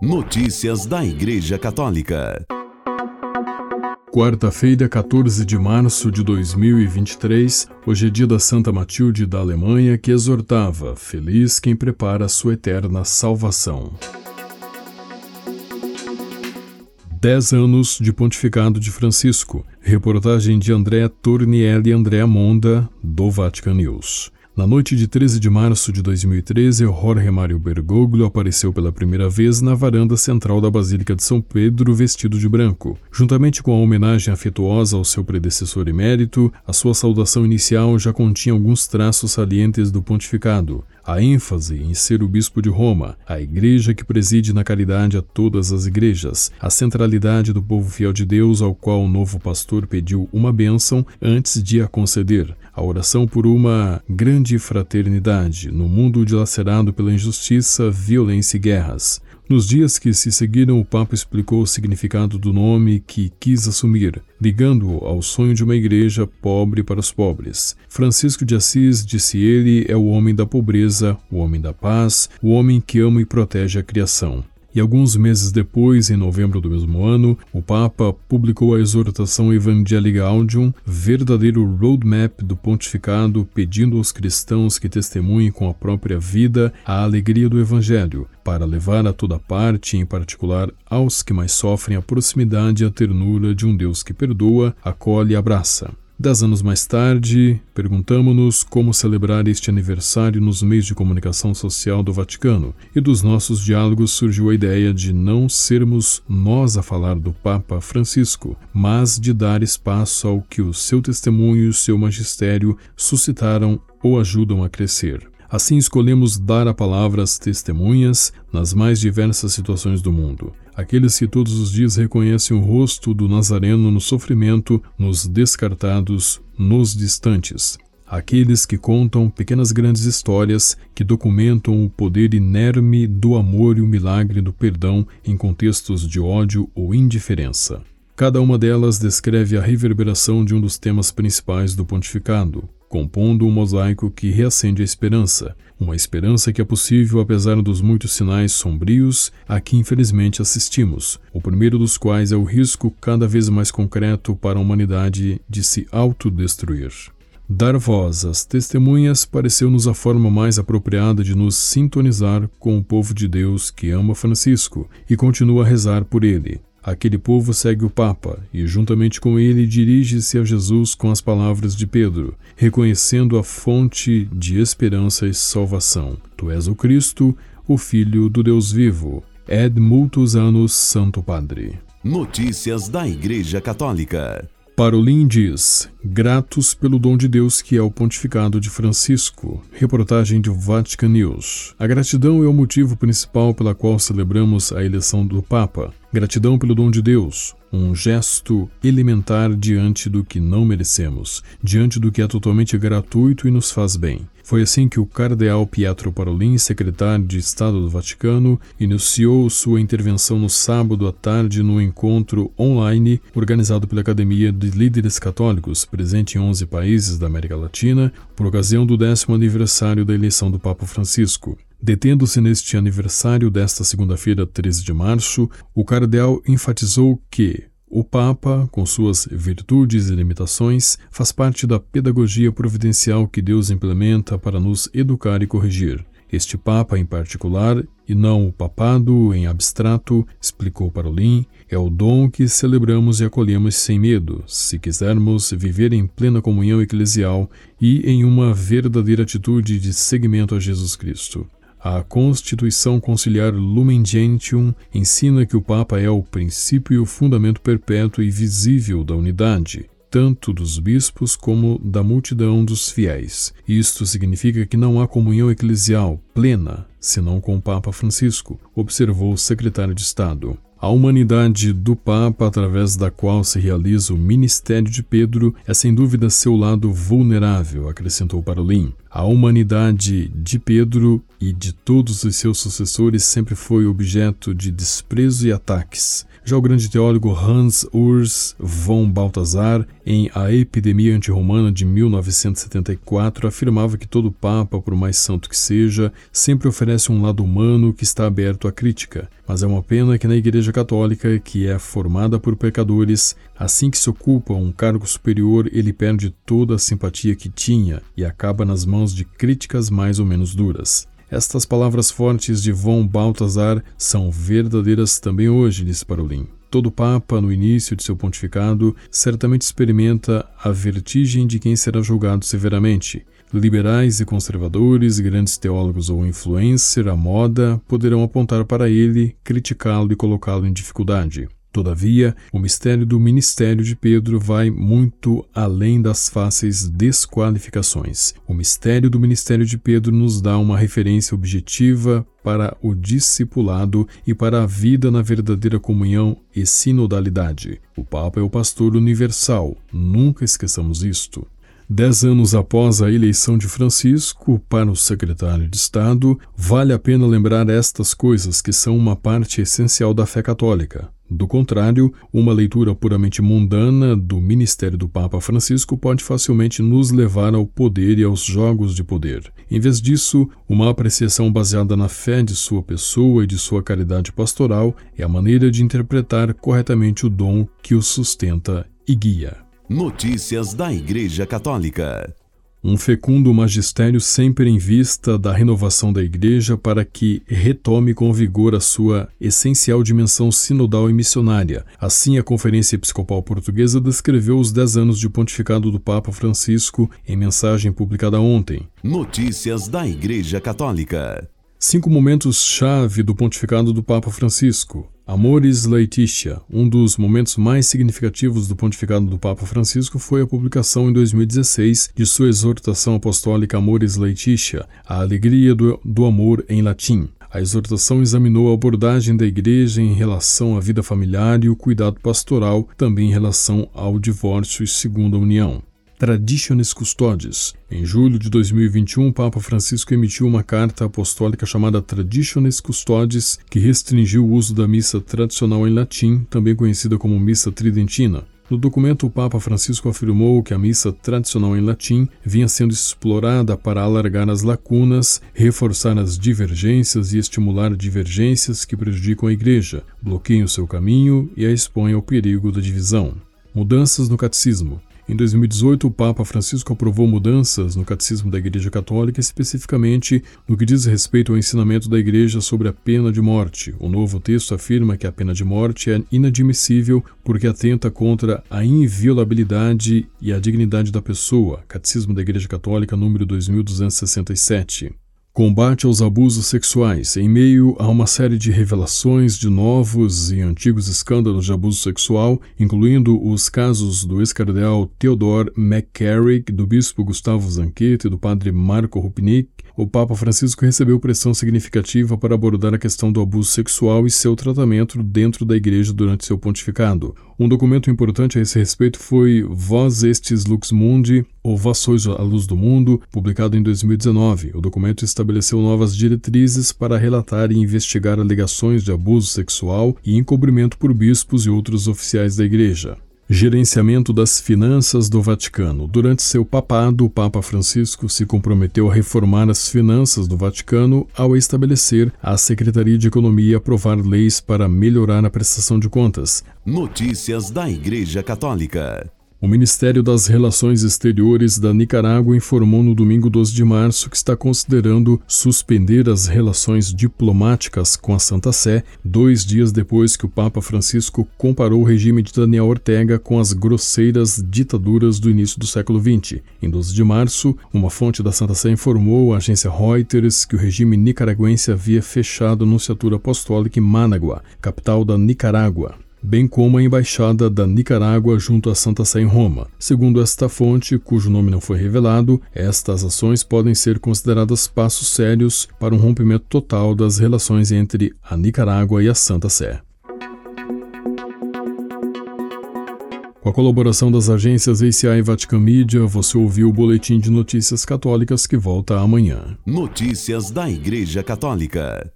Notícias da Igreja Católica. Quarta-feira, 14 de março de 2023, hoje é dia da Santa Matilde da Alemanha, que exortava: Feliz quem prepara sua eterna salvação. Dez anos de pontificado de Francisco. Reportagem de André Tornielli e André Monda, do Vatican News. Na noite de 13 de março de 2013, Jorge Mário Bergoglio apareceu pela primeira vez na varanda central da Basílica de São Pedro vestido de branco. Juntamente com a homenagem afetuosa ao seu predecessor emérito, a sua saudação inicial já continha alguns traços salientes do pontificado a ênfase em ser o bispo de Roma, a igreja que preside na caridade a todas as igrejas, a centralidade do povo fiel de Deus ao qual o novo pastor pediu uma bênção antes de a conceder, a oração por uma grande fraternidade no mundo dilacerado pela injustiça, violência e guerras. Nos dias que se seguiram, o Papa explicou o significado do nome que quis assumir, ligando-o ao sonho de uma igreja pobre para os pobres. Francisco de Assis, disse ele, é o homem da pobreza, o homem da paz, o homem que ama e protege a criação. E alguns meses depois, em novembro do mesmo ano, o Papa publicou a exortação Evangelii Gaudium, verdadeiro roadmap do pontificado, pedindo aos cristãos que testemunhem com a própria vida a alegria do Evangelho, para levar a toda parte, em particular aos que mais sofrem, a proximidade e a ternura de um Deus que perdoa, acolhe e abraça. Dez anos mais tarde, perguntamos-nos como celebrar este aniversário nos meios de comunicação social do Vaticano, e dos nossos diálogos surgiu a ideia de não sermos nós a falar do Papa Francisco, mas de dar espaço ao que o seu testemunho e o seu magistério suscitaram ou ajudam a crescer. Assim escolhemos dar a palavra às testemunhas nas mais diversas situações do mundo. Aqueles que todos os dias reconhecem o rosto do Nazareno no sofrimento, nos descartados, nos distantes. Aqueles que contam pequenas grandes histórias que documentam o poder inerme do amor e o milagre do perdão em contextos de ódio ou indiferença. Cada uma delas descreve a reverberação de um dos temas principais do pontificado, compondo um mosaico que reacende a esperança, uma esperança que é possível apesar dos muitos sinais sombrios a que infelizmente assistimos, o primeiro dos quais é o risco cada vez mais concreto para a humanidade de se autodestruir. Dar voz às testemunhas pareceu-nos a forma mais apropriada de nos sintonizar com o povo de Deus que ama Francisco e continua a rezar por ele, Aquele povo segue o Papa e, juntamente com ele, dirige-se a Jesus com as palavras de Pedro, reconhecendo a fonte de esperança e salvação. Tu és o Cristo, o Filho do Deus vivo. Ed multus anos, Santo Padre. Notícias da Igreja Católica. Parolin diz: Gratos pelo dom de Deus que é o pontificado de Francisco. Reportagem de Vatican News. A gratidão é o motivo principal pela qual celebramos a eleição do Papa. Gratidão pelo dom de Deus, um gesto elementar diante do que não merecemos, diante do que é totalmente gratuito e nos faz bem. Foi assim que o cardeal Pietro Parolin, secretário de Estado do Vaticano, iniciou sua intervenção no sábado à tarde no encontro online organizado pela Academia de Líderes Católicos, presente em 11 países da América Latina, por ocasião do décimo aniversário da eleição do Papa Francisco. Detendo-se neste aniversário desta segunda-feira, 13 de março, o cardeal enfatizou que o Papa, com suas virtudes e limitações, faz parte da pedagogia providencial que Deus implementa para nos educar e corrigir. Este Papa em particular, e não o papado em abstrato, explicou Parolin, é o dom que celebramos e acolhemos sem medo, se quisermos viver em plena comunhão eclesial e em uma verdadeira atitude de seguimento a Jesus Cristo. A Constituição Conciliar Lumen Gentium ensina que o Papa é o princípio e o fundamento perpétuo e visível da unidade, tanto dos bispos como da multidão dos fiéis. Isto significa que não há comunhão eclesial plena senão com o Papa Francisco, observou o secretário de Estado. A humanidade do Papa, através da qual se realiza o ministério de Pedro, é sem dúvida seu lado vulnerável, acrescentou Parolin. A humanidade de Pedro e de todos os seus sucessores sempre foi objeto de desprezo e ataques. Já o grande teólogo Hans Urs von Balthasar, em A Epidemia Antirromana de 1974, afirmava que todo papa, por mais santo que seja, sempre oferece um lado humano que está aberto à crítica. Mas é uma pena que na Igreja Católica, que é formada por pecadores, assim que se ocupa um cargo superior, ele perde toda a simpatia que tinha e acaba nas mãos de críticas mais ou menos duras. Estas palavras fortes de von Balthasar são verdadeiras também hoje, disse Parolin. Todo Papa, no início de seu pontificado, certamente experimenta a vertigem de quem será julgado severamente. Liberais e conservadores, grandes teólogos ou influencer à moda poderão apontar para ele, criticá-lo e colocá-lo em dificuldade. Todavia, o mistério do ministério de Pedro vai muito além das fáceis desqualificações. O mistério do ministério de Pedro nos dá uma referência objetiva para o discipulado e para a vida na verdadeira comunhão e sinodalidade. O Papa é o pastor universal, nunca esqueçamos isto. Dez anos após a eleição de Francisco para o secretário de Estado, vale a pena lembrar estas coisas que são uma parte essencial da fé católica. Do contrário, uma leitura puramente mundana do ministério do Papa Francisco pode facilmente nos levar ao poder e aos jogos de poder. Em vez disso, uma apreciação baseada na fé de sua pessoa e de sua caridade pastoral é a maneira de interpretar corretamente o dom que o sustenta e guia. Notícias da Igreja Católica. Um fecundo magistério sempre em vista da renovação da Igreja para que retome com vigor a sua essencial dimensão sinodal e missionária. Assim, a Conferência Episcopal Portuguesa descreveu os dez anos de pontificado do Papa Francisco em mensagem publicada ontem. Notícias da Igreja Católica. Cinco momentos-chave do pontificado do Papa Francisco. Amoris Laetitia, um dos momentos mais significativos do pontificado do Papa Francisco foi a publicação em 2016 de sua exortação apostólica Amoris Laetitia, a alegria do, do amor em latim. A exortação examinou a abordagem da Igreja em relação à vida familiar e o cuidado pastoral, também em relação ao divórcio e segunda união. Traditionis Custodes. Em julho de 2021, o Papa Francisco emitiu uma carta apostólica chamada Traditionis Custodes, que restringiu o uso da missa tradicional em latim, também conhecida como missa tridentina. No documento, o Papa Francisco afirmou que a missa tradicional em latim vinha sendo explorada para alargar as lacunas, reforçar as divergências e estimular divergências que prejudicam a Igreja, bloqueiam seu caminho e a expõem ao perigo da divisão. Mudanças no catecismo. Em 2018, o Papa Francisco aprovou mudanças no Catecismo da Igreja Católica, especificamente no que diz respeito ao ensinamento da Igreja sobre a pena de morte. O novo texto afirma que a pena de morte é inadmissível porque atenta contra a inviolabilidade e a dignidade da pessoa. Catecismo da Igreja Católica, número 2267. Combate aos abusos sexuais. Em meio a uma série de revelações de novos e antigos escândalos de abuso sexual, incluindo os casos do ex-cardeal Theodore McCarrick, do bispo Gustavo Zanquete e do padre Marco Rupnik, o Papa Francisco recebeu pressão significativa para abordar a questão do abuso sexual e seu tratamento dentro da Igreja durante seu pontificado. Um documento importante a esse respeito foi Vós Estes Lux Mundi, ou Vós Sois a Luz do Mundo, publicado em 2019. O documento estabeleceu novas diretrizes para relatar e investigar alegações de abuso sexual e encobrimento por bispos e outros oficiais da Igreja. Gerenciamento das finanças do Vaticano. Durante seu papado, o Papa Francisco se comprometeu a reformar as finanças do Vaticano ao estabelecer a Secretaria de Economia e aprovar leis para melhorar a prestação de contas. Notícias da Igreja Católica. O Ministério das Relações Exteriores da Nicarágua informou no domingo 12 de março que está considerando suspender as relações diplomáticas com a Santa Sé, dois dias depois que o Papa Francisco comparou o regime de Daniel Ortega com as grosseiras ditaduras do início do século XX. Em 12 de março, uma fonte da Santa Sé informou à agência Reuters que o regime nicaragüense havia fechado a Nunciatura Apostólica em Managua, capital da Nicarágua bem como a embaixada da Nicarágua junto à Santa Sé em Roma. Segundo esta fonte, cujo nome não foi revelado, estas ações podem ser consideradas passos sérios para um rompimento total das relações entre a Nicarágua e a Santa Sé. Com a colaboração das agências ACI e Vatican Media, você ouviu o Boletim de Notícias Católicas que volta amanhã. Notícias da Igreja Católica.